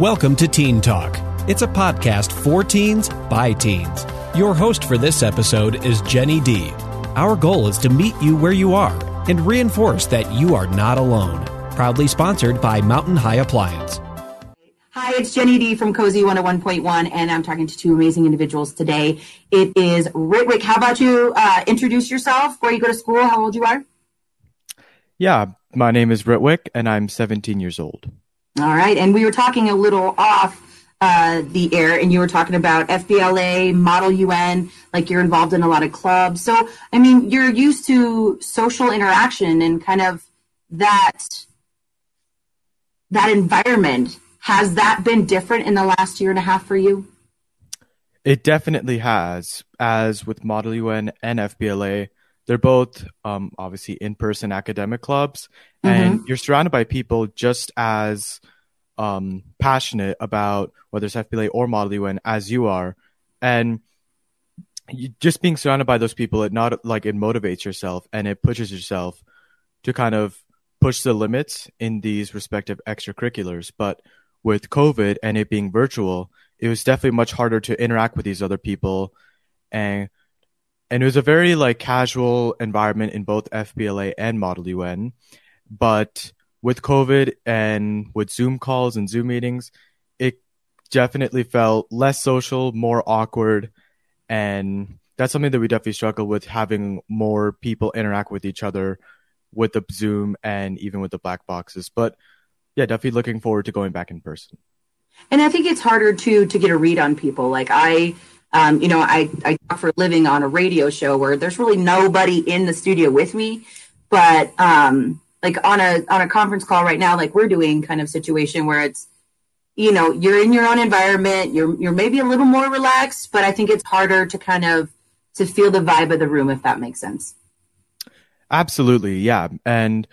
Welcome to Teen Talk. It's a podcast for teens by teens. Your host for this episode is Jenny D. Our goal is to meet you where you are and reinforce that you are not alone. Proudly sponsored by Mountain High Appliance. Hi, it's Jenny D from KOSI 101.1, and I'm talking to two amazing individuals today. It is Ritwick. How about you uh, introduce yourself, where you go to school, how old you are? Yeah, my name is Ritwick, and I'm 17 years old. All right, and we were talking a little off uh, the air, and you were talking about FBLA, Model UN, like you're involved in a lot of clubs. So, I mean, you're used to social interaction and kind of that that environment. Has that been different in the last year and a half for you? It definitely has. As with Model UN and FBLA, they're both um, obviously in-person academic clubs, and mm-hmm. you're surrounded by people just as um, passionate about whether it's FBLA or Model UN as you are, and you, just being surrounded by those people, it not like it motivates yourself and it pushes yourself to kind of push the limits in these respective extracurriculars. But with COVID and it being virtual, it was definitely much harder to interact with these other people and and it was a very like casual environment in both FBLA and Model UN. But with COVID and with Zoom calls and Zoom meetings, it definitely felt less social, more awkward, and that's something that we definitely struggle with having more people interact with each other with the Zoom and even with the black boxes. But yeah, definitely looking forward to going back in person. And I think it's harder too to get a read on people. Like I um, you know, I, I talk for a living on a radio show where there's really nobody in the studio with me, but um, like on a on a conference call right now, like we're doing kind of situation where it's, you know, you're in your own environment, you're you're maybe a little more relaxed, but I think it's harder to kind of to feel the vibe of the room if that makes sense. Absolutely, yeah, and.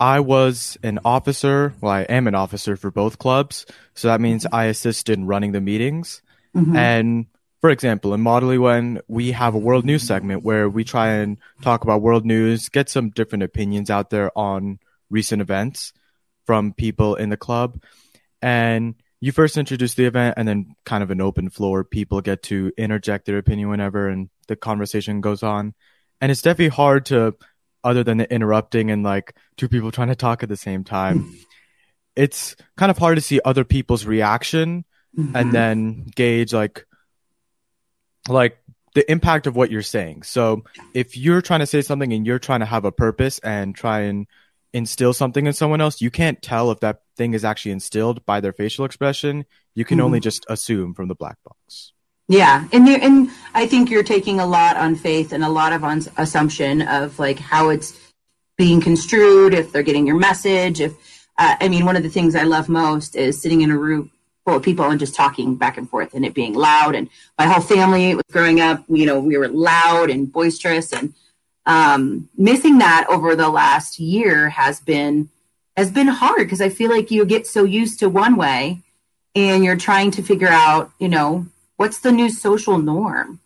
I was an officer. Well, I am an officer for both clubs. So that means I assist in running the meetings. Mm-hmm. And for example, in Model UN, we have a world news segment where we try and talk about world news, get some different opinions out there on recent events from people in the club. And you first introduce the event and then kind of an open floor. People get to interject their opinion whenever and the conversation goes on. And it's definitely hard to, other than the interrupting and like two people trying to talk at the same time, it's kind of hard to see other people's reaction mm-hmm. and then gauge like, like the impact of what you're saying. So if you're trying to say something and you're trying to have a purpose and try and instill something in someone else, you can't tell if that thing is actually instilled by their facial expression. You can mm-hmm. only just assume from the black box. Yeah, and and I think you're taking a lot on faith and a lot of on assumption of like how it's being construed, if they're getting your message. If uh, I mean, one of the things I love most is sitting in a room full of people and just talking back and forth and it being loud. And my whole family was growing up, you know, we were loud and boisterous and um, missing that over the last year has been has been hard because I feel like you get so used to one way and you're trying to figure out, you know, what's the new social norm.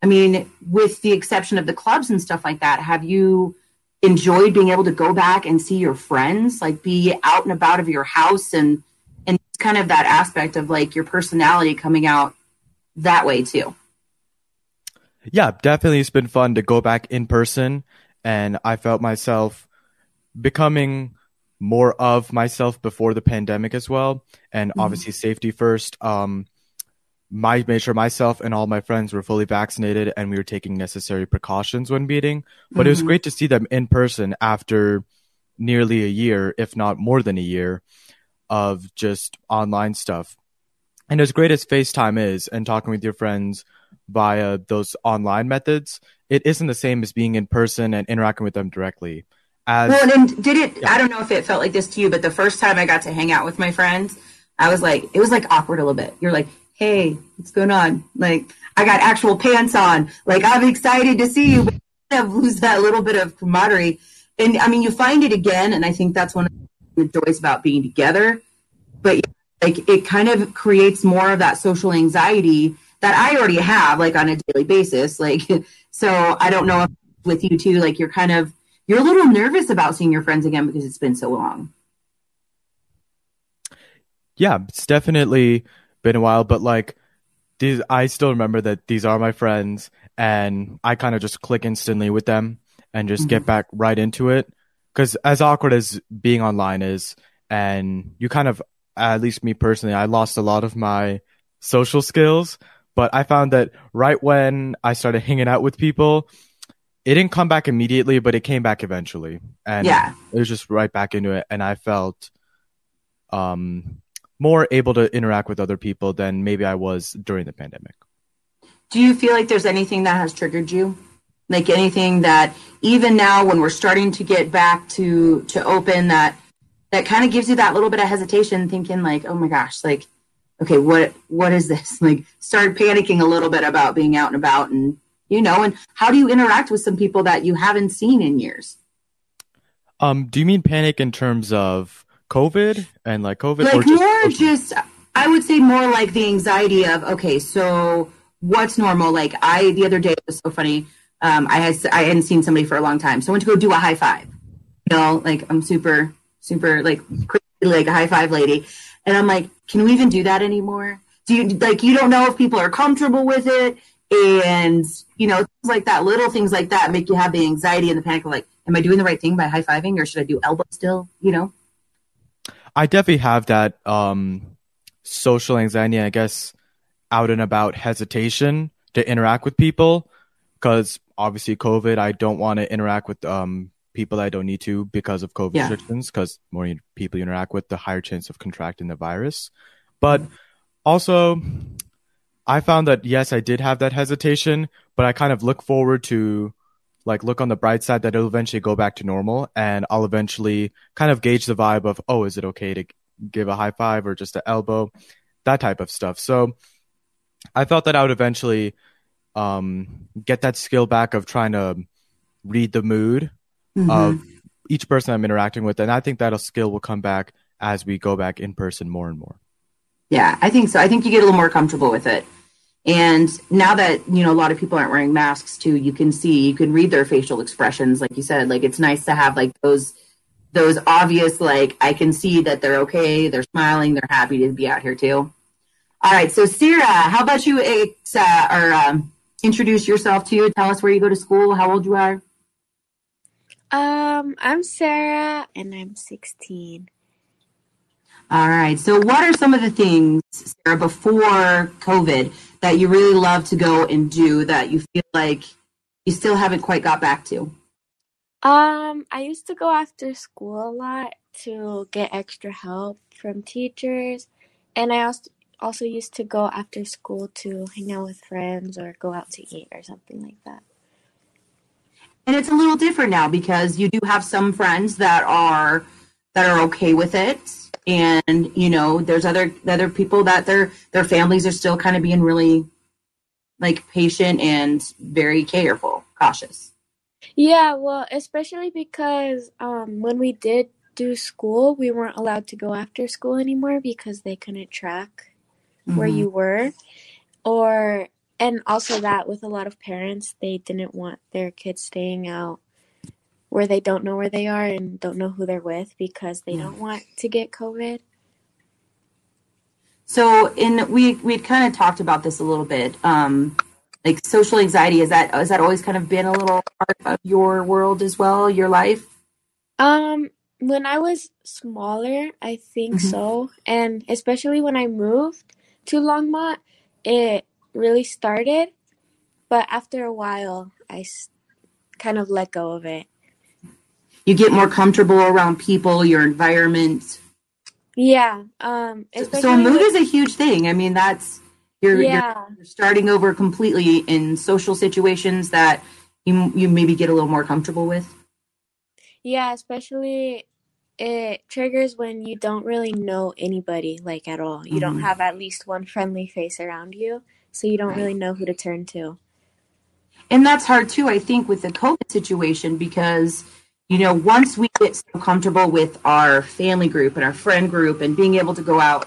I mean, with the exception of the clubs and stuff like that, have you enjoyed being able to go back and see your friends, like be out and about of your house and kind of that aspect of like your personality coming out that way too. Yeah, definitely it's been fun to go back in person and I felt myself becoming more of myself before the pandemic as well and mm-hmm. obviously safety first um my made sure myself and all my friends were fully vaccinated and we were taking necessary precautions when meeting but mm-hmm. it was mm-hmm. great to see them in person after nearly a year if not more than a year of just online stuff. And as great as FaceTime is and talking with your friends via those online methods, it isn't the same as being in person and interacting with them directly. As, well, and did it? Yeah. I don't know if it felt like this to you, but the first time I got to hang out with my friends, I was like, it was like awkward a little bit. You're like, hey, what's going on? Like, I got actual pants on. Like, I'm excited to see you, hmm. but kind of lose that little bit of camaraderie. And I mean, you find it again, and I think that's one of the joys about being together. But like it kind of creates more of that social anxiety that I already have like on a daily basis. Like so I don't know if with you too, like you're kind of you're a little nervous about seeing your friends again because it's been so long. Yeah, it's definitely been a while, but like these, I still remember that these are my friends, and I kind of just click instantly with them and just mm-hmm. get back right into it. Because as awkward as being online is, and you kind of, at least me personally, I lost a lot of my social skills. But I found that right when I started hanging out with people, it didn't come back immediately, but it came back eventually. And yeah. it was just right back into it. And I felt um, more able to interact with other people than maybe I was during the pandemic. Do you feel like there's anything that has triggered you? Like anything that even now when we're starting to get back to to open that that kind of gives you that little bit of hesitation thinking like, "Oh my gosh, like okay, what what is this?" Like start panicking a little bit about being out and about and you know, and how do you interact with some people that you haven't seen in years? Um, do you mean panic in terms of COVID and like COVID? Like just more just, I would say more like the anxiety of, okay, so what's normal? Like I, the other day it was so funny. Um, I had, I hadn't seen somebody for a long time. So I went to go do a high five, you know, like I'm super, super like crazy, like a high five lady. And I'm like, can we even do that anymore? Do you like, you don't know if people are comfortable with it and you know things like that little things like that make you have the anxiety and the panic of like am i doing the right thing by high-fiving or should i do elbow still you know i definitely have that um social anxiety i guess out and about hesitation to interact with people because obviously covid i don't want to interact with um people i don't need to because of covid yeah. restrictions because more people you interact with the higher chance of contracting the virus but also I found that yes, I did have that hesitation, but I kind of look forward to like look on the bright side that it'll eventually go back to normal and I'll eventually kind of gauge the vibe of, oh, is it okay to give a high five or just an elbow? That type of stuff. So I felt that I would eventually um, get that skill back of trying to read the mood mm-hmm. of each person I'm interacting with. And I think that a skill will come back as we go back in person more and more. Yeah, I think so. I think you get a little more comfortable with it. And now that, you know, a lot of people aren't wearing masks too, you can see, you can read their facial expressions. Like you said, like it's nice to have like those, those obvious, like I can see that they're okay. They're smiling. They're happy to be out here too. All right. So Sarah, how about you, uh, or um, introduce yourself to you? Tell us where you go to school, how old you are. Um, I'm Sarah and I'm 16. All right. So, what are some of the things, Sarah, before COVID that you really love to go and do that you feel like you still haven't quite got back to? Um, I used to go after school a lot to get extra help from teachers, and I also also used to go after school to hang out with friends or go out to eat or something like that. And it's a little different now because you do have some friends that are that are okay with it and you know there's other other people that their their families are still kind of being really like patient and very careful cautious yeah well especially because um when we did do school we weren't allowed to go after school anymore because they couldn't track mm-hmm. where you were or and also that with a lot of parents they didn't want their kids staying out where they don't know where they are and don't know who they're with because they don't want to get COVID. So, in we we kind of talked about this a little bit. Um, like social anxiety is that has that always kind of been a little part of your world as well, your life? Um, when I was smaller, I think mm-hmm. so, and especially when I moved to Longmont, it really started. But after a while, I kind of let go of it you get more comfortable around people, your environment. Yeah. Um, so move is a huge thing. I mean, that's you're, yeah. you're starting over completely in social situations that you you maybe get a little more comfortable with. Yeah, especially it triggers when you don't really know anybody like at all. You mm-hmm. don't have at least one friendly face around you, so you don't right. really know who to turn to. And that's hard too, I think, with the COVID situation because you know, once we get so comfortable with our family group and our friend group and being able to go out,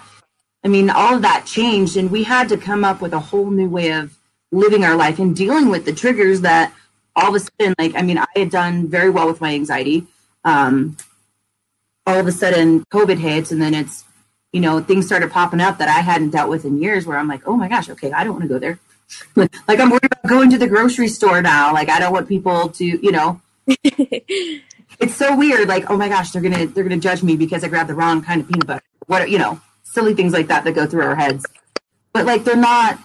I mean, all of that changed, and we had to come up with a whole new way of living our life and dealing with the triggers that all of a sudden, like, I mean, I had done very well with my anxiety. Um, all of a sudden, COVID hits, and then it's, you know, things started popping up that I hadn't dealt with in years where I'm like, oh my gosh, okay, I don't want to go there. like I'm worried about going to the grocery store now. Like I don't want people to, you know, it's so weird. Like, oh my gosh, they're gonna they're gonna judge me because I grabbed the wrong kind of peanut butter. What you know, silly things like that that go through our heads. But like they're not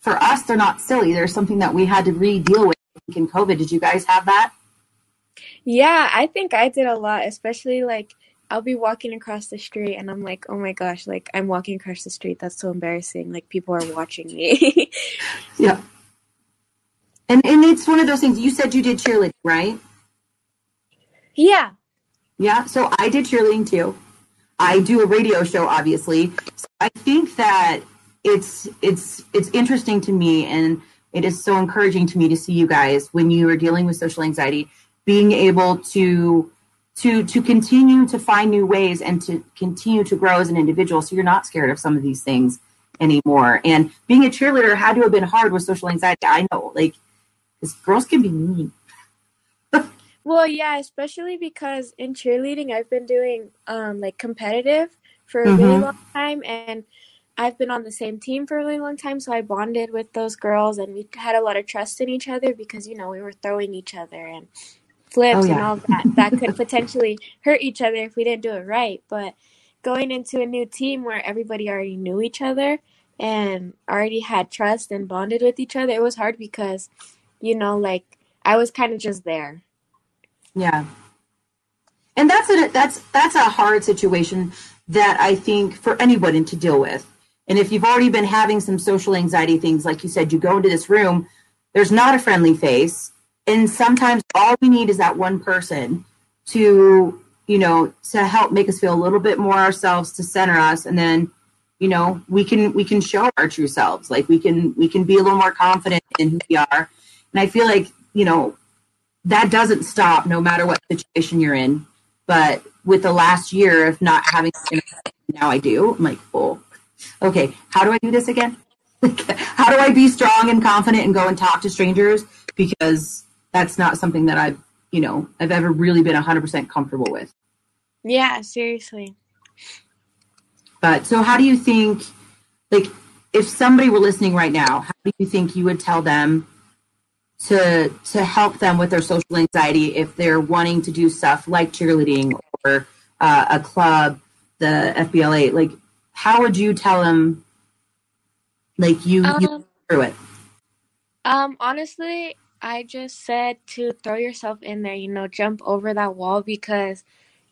for us. They're not silly. There's something that we had to really deal with in COVID. Did you guys have that? Yeah, I think I did a lot, especially like I'll be walking across the street and I'm like, oh my gosh, like I'm walking across the street. That's so embarrassing. Like people are watching me. yeah. And and it's one of those things. You said you did cheerleading, right? Yeah. Yeah. So I did cheerleading too. I do a radio show, obviously. So I think that it's it's it's interesting to me and it is so encouraging to me to see you guys when you are dealing with social anxiety being able to to to continue to find new ways and to continue to grow as an individual. So you're not scared of some of these things anymore. And being a cheerleader had to have been hard with social anxiety i know like because girls can be mean. Well yeah especially because in cheerleading i've been doing um like competitive for a mm-hmm. really long time and I've been on the same team for a really long time, so I bonded with those girls and we had a lot of trust in each other because, you know, we were throwing each other and flips oh, yeah. and all that that could potentially hurt each other if we didn't do it right. But going into a new team where everybody already knew each other and already had trust and bonded with each other, it was hard because, you know, like I was kind of just there. Yeah. And that's a that's that's a hard situation that I think for anybody to deal with. And if you've already been having some social anxiety things, like you said, you go into this room, there's not a friendly face and sometimes all we need is that one person to you know to help make us feel a little bit more ourselves to center us. And then you know we can we can show our true selves. Like we can we can be a little more confident in who we are. And i feel like you know that doesn't stop no matter what situation you're in. But with the last year of not having now i do. I'm like oh okay how do i do this again? How do i be strong and confident and go and talk to strangers? Because that's not something that I've, you know, I've ever really been 100% comfortable with. Yeah, seriously. But so how do you think like if somebody were listening right now, how do you think you would tell them to to help them with their social anxiety if they're wanting to do stuff like cheerleading or uh, a club, the FBLA? Like, how would you tell them? Like you, um, you through it. Um, honestly, I just said to throw yourself in there, you know, jump over that wall because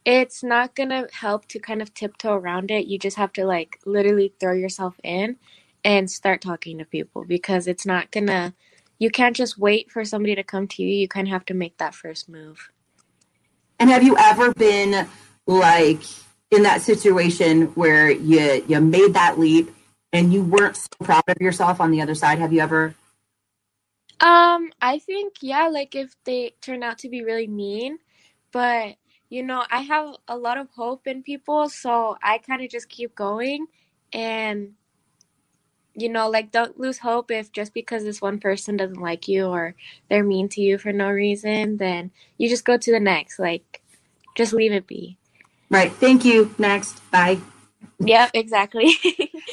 it's not going to help to kind of tiptoe around it. You just have to like literally throw yourself in and start talking to people because it's not going to you can't just wait for somebody to come to you. You kind of have to make that first move. And have you ever been like in that situation where you you made that leap and you weren't so proud of yourself on the other side? Have you ever um, I think yeah, like if they turn out to be really mean, but you know, I have a lot of hope in people, so I kind of just keep going and you know, like don't lose hope if just because this one person doesn't like you or they're mean to you for no reason, then you just go to the next. Like just leave it be. Right. Thank you. Next. Bye. Yep, exactly.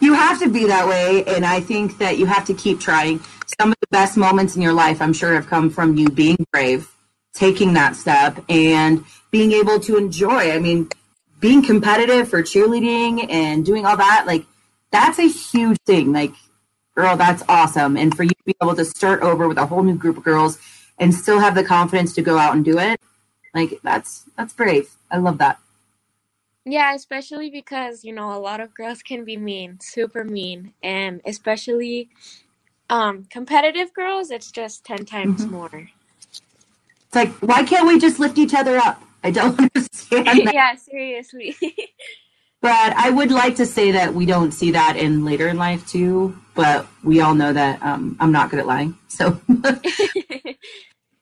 you have to be that way. And I think that you have to keep trying. Some of the best moments in your life, I'm sure, have come from you being brave, taking that step, and being able to enjoy. I mean, being competitive for cheerleading and doing all that, like, that's a huge thing. Like, girl, that's awesome. And for you to be able to start over with a whole new group of girls and still have the confidence to go out and do it, like, that's that's brave. I love that. Yeah, especially because, you know, a lot of girls can be mean, super mean, and especially um competitive girls, it's just 10 times mm-hmm. more. It's like, why can't we just lift each other up? I don't understand that. yeah, seriously. but I would like to say that we don't see that in later in life too, but we all know that um, I'm not good at lying. So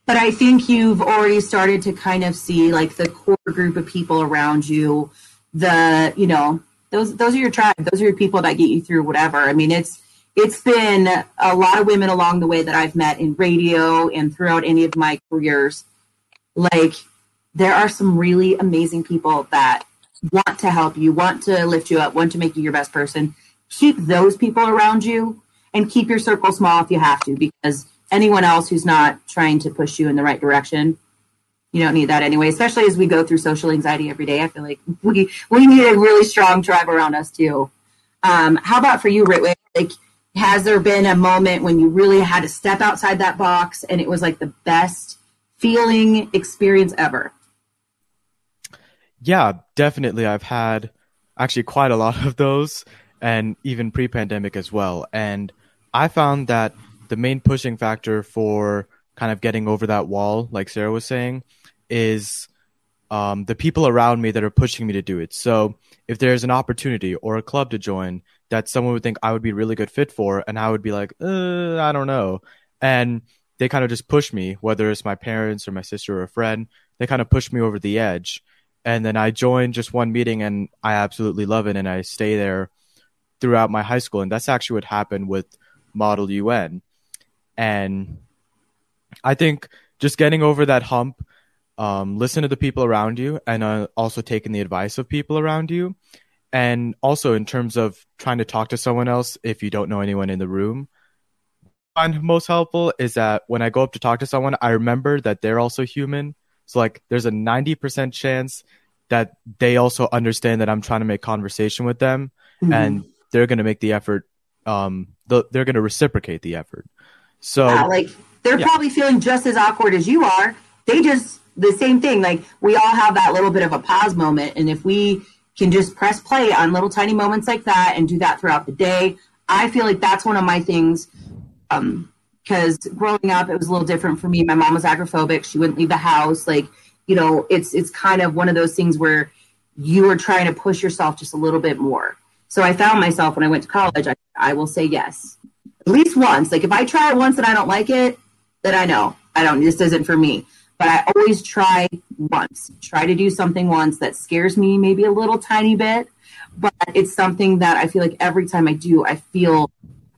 But I think you've already started to kind of see like the core group of people around you the you know those those are your tribe. Those are your people that get you through whatever. I mean it's it's been a lot of women along the way that i've met in radio and throughout any of my careers. Like there are some really amazing people that want to help you, want to lift you up, want to make you your best person, keep those people around you and keep your circle small if you have to, because anyone else who's not trying to push you in the right direction, you don't need that anyway, especially as we go through social anxiety every day. I feel like we, we need a really strong tribe around us too. Um, how about for you, Ritwik? Like, has there been a moment when you really had to step outside that box and it was like the best feeling experience ever? Yeah, definitely. I've had actually quite a lot of those and even pre pandemic as well. And I found that the main pushing factor for kind of getting over that wall, like Sarah was saying, is um, the people around me that are pushing me to do it. So if there's an opportunity or a club to join that someone would think I would be really good fit for, and I would be like, uh, I don't know. And they kind of just push me, whether it's my parents or my sister or a friend, they kind of push me over the edge and then I joined just one meeting and I absolutely love it and I stay there throughout my high school and that's actually what happened with Model UN. And I think just getting over that hump, um, listen to the people around you and uh, also taking the advice of people around you. And also in terms of trying to talk to someone else if you don't know anyone in the room, find most helpful is that when I go up to talk to someone, I remember that they're also human so like there's a 90% chance that they also understand that I'm trying to make conversation with them mm-hmm. and they're going to make the effort um they're going to reciprocate the effort. So yeah, like they're yeah. probably feeling just as awkward as you are. They just the same thing like we all have that little bit of a pause moment and if we can just press play on little tiny moments like that and do that throughout the day, I feel like that's one of my things um because growing up it was a little different for me. My mom was agoraphobic she wouldn't leave the house. Like you know it's it's kind of one of those things where you are trying to push yourself just a little bit more. So i found myself when i went to college i, I will say yes. At least once. Like if i try it once and i don't like it then i know. I don't this isn't for me but i always try once try to do something once that scares me maybe a little tiny bit but it's something that i feel like every time i do i feel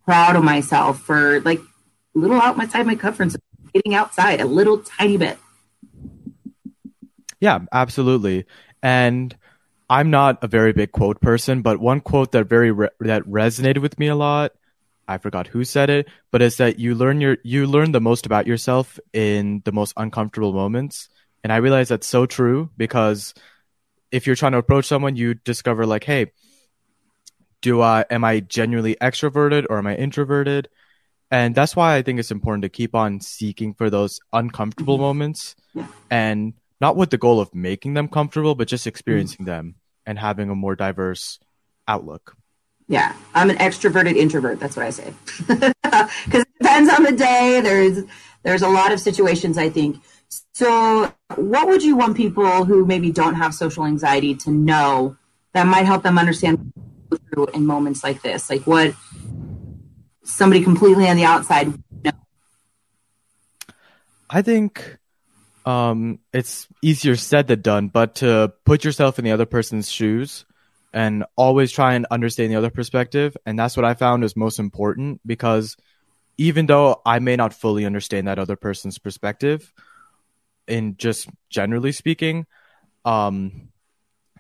proud of myself for like a little outside my comfort zone, getting outside a little tiny bit. Yeah, absolutely. And I'm not a very big quote person, but one quote that very re- that resonated with me a lot. I forgot who said it, but it's that you learn your you learn the most about yourself in the most uncomfortable moments. And I realize that's so true because if you're trying to approach someone, you discover like, hey, do I am I genuinely extroverted or am I introverted? and that's why I think it's important to keep on seeking for those uncomfortable moments and not with the goal of making them comfortable, but just experiencing them and having a more diverse outlook. Yeah, I'm an extroverted introvert. That's what I say. Because it depends on the day. There's there's a lot of situations. I think. So, what would you want people who maybe don't have social anxiety to know that might help them understand through in moments like this? Like, what somebody completely on the outside know? I think um, it's easier said than done, but to put yourself in the other person's shoes and always try and understand the other perspective. And that's what I found is most important because even though I may not fully understand that other person's perspective, in just generally speaking, um,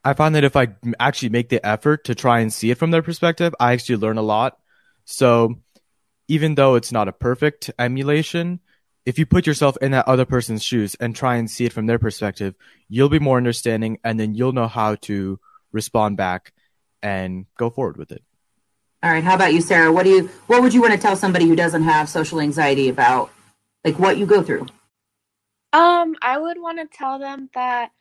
I find that if I actually make the effort to try and see it from their perspective, I actually learn a lot. So even though it's not a perfect emulation, if you put yourself in that other person's shoes and try and see it from their perspective, you'll be more understanding and then you'll know how to respond back and go forward with it. All right. How about you, Sarah? What do you what would you want to tell somebody who doesn't have social anxiety about like what you go through? Um, I would want to tell them that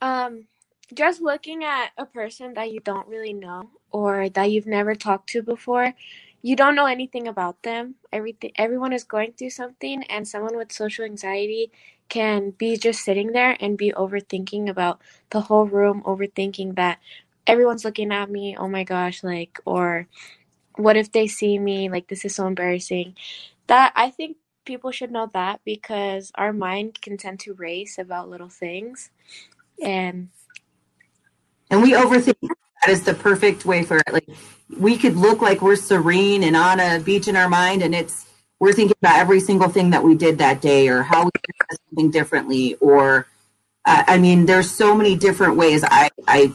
um just looking at a person that you don't really know or that you've never talked to before, you don't know anything about them. Everything everyone is going through something and someone with social anxiety can be just sitting there and be overthinking about the whole room, overthinking that everyone's looking at me, oh my gosh, like or what if they see me like this is so embarrassing. That I think people should know that because our mind can tend to race about little things and and we overthink that is the perfect way for it. Like we could look like we're serene and on a beach in our mind, and it's we're thinking about every single thing that we did that day, or how we did something differently, or uh, I mean, there's so many different ways. I, I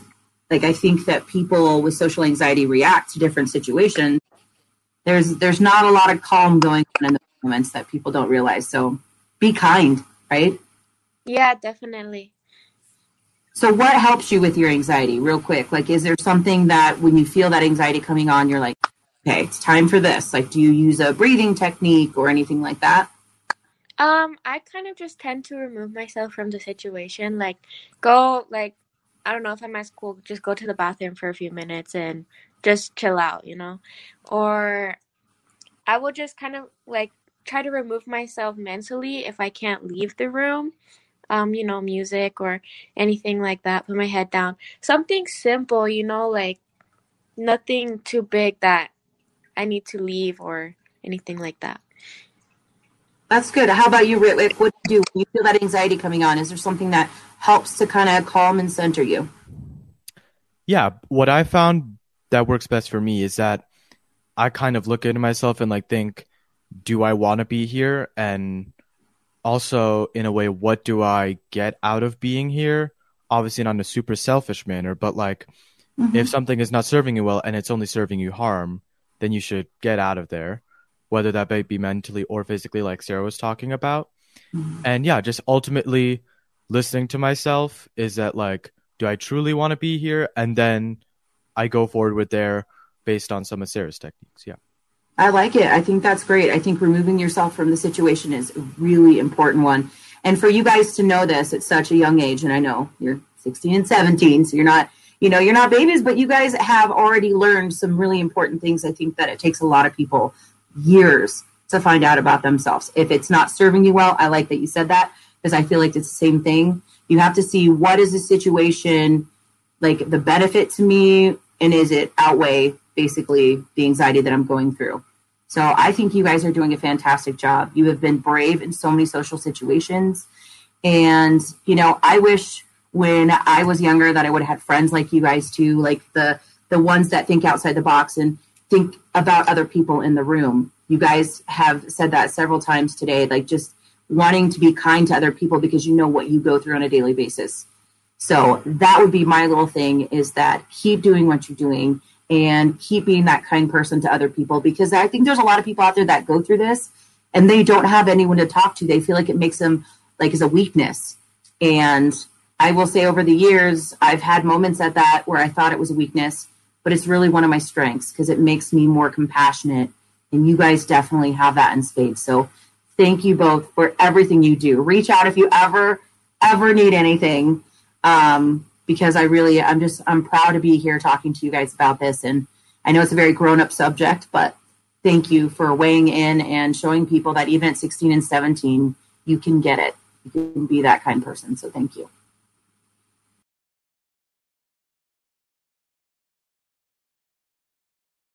like. I think that people with social anxiety react to different situations. There's there's not a lot of calm going on in the moments that people don't realize. So be kind, right? Yeah, definitely. So what helps you with your anxiety, real quick? Like, is there something that when you feel that anxiety coming on, you're like, okay, it's time for this? Like, do you use a breathing technique or anything like that? Um, I kind of just tend to remove myself from the situation. Like, go, like, I don't know if I'm at school, just go to the bathroom for a few minutes and just chill out, you know? Or I will just kind of like try to remove myself mentally if I can't leave the room. Um, you know, music or anything like that, put my head down. Something simple, you know, like nothing too big that I need to leave or anything like that. That's good. How about you, Ritwick? What do you do when you feel that anxiety coming on? Is there something that helps to kind of calm and center you? Yeah, what I found that works best for me is that I kind of look into myself and like think, do I want to be here? And also, in a way, what do I get out of being here? Obviously, not in a super selfish manner, but like, mm-hmm. if something is not serving you well and it's only serving you harm, then you should get out of there whether that may be mentally or physically, like Sarah was talking about. Mm-hmm. And yeah, just ultimately listening to myself is that like, do I truly want to be here? And then I go forward with there based on some of Sarah's techniques. Yeah. I like it. I think that's great. I think removing yourself from the situation is a really important one. And for you guys to know this at such a young age, and I know you're 16 and 17, so you're not, you know, you're not babies, but you guys have already learned some really important things. I think that it takes a lot of people years to find out about themselves. If it's not serving you well, I like that you said that because I feel like it's the same thing. You have to see what is the situation, like the benefit to me, and is it outweigh basically the anxiety that I'm going through. So I think you guys are doing a fantastic job. You have been brave in so many social situations. And, you know, I wish when I was younger that I would have had friends like you guys too, like the the ones that think outside the box and think about other people in the room. You guys have said that several times today, like just wanting to be kind to other people because you know what you go through on a daily basis. So that would be my little thing is that keep doing what you're doing and keep being that kind person to other people because I think there's a lot of people out there that go through this and they don't have anyone to talk to. They feel like it makes them like is a weakness. And I will say over the years, I've had moments at that where I thought it was a weakness but it's really one of my strengths because it makes me more compassionate. And you guys definitely have that in spades. So thank you both for everything you do. Reach out if you ever, ever need anything. Um, because I really, I'm just, I'm proud to be here talking to you guys about this. And I know it's a very grown up subject, but thank you for weighing in and showing people that even at 16 and 17, you can get it. You can be that kind person. So thank you.